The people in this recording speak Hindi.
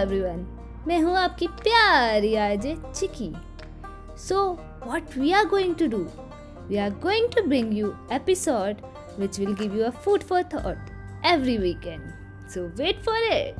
एवरीवन मैं हूँ आपकी प्यारी RJ Chiki so what we are going to do we are going to bring you episode which will give you a food for thought every weekend. So wait for it.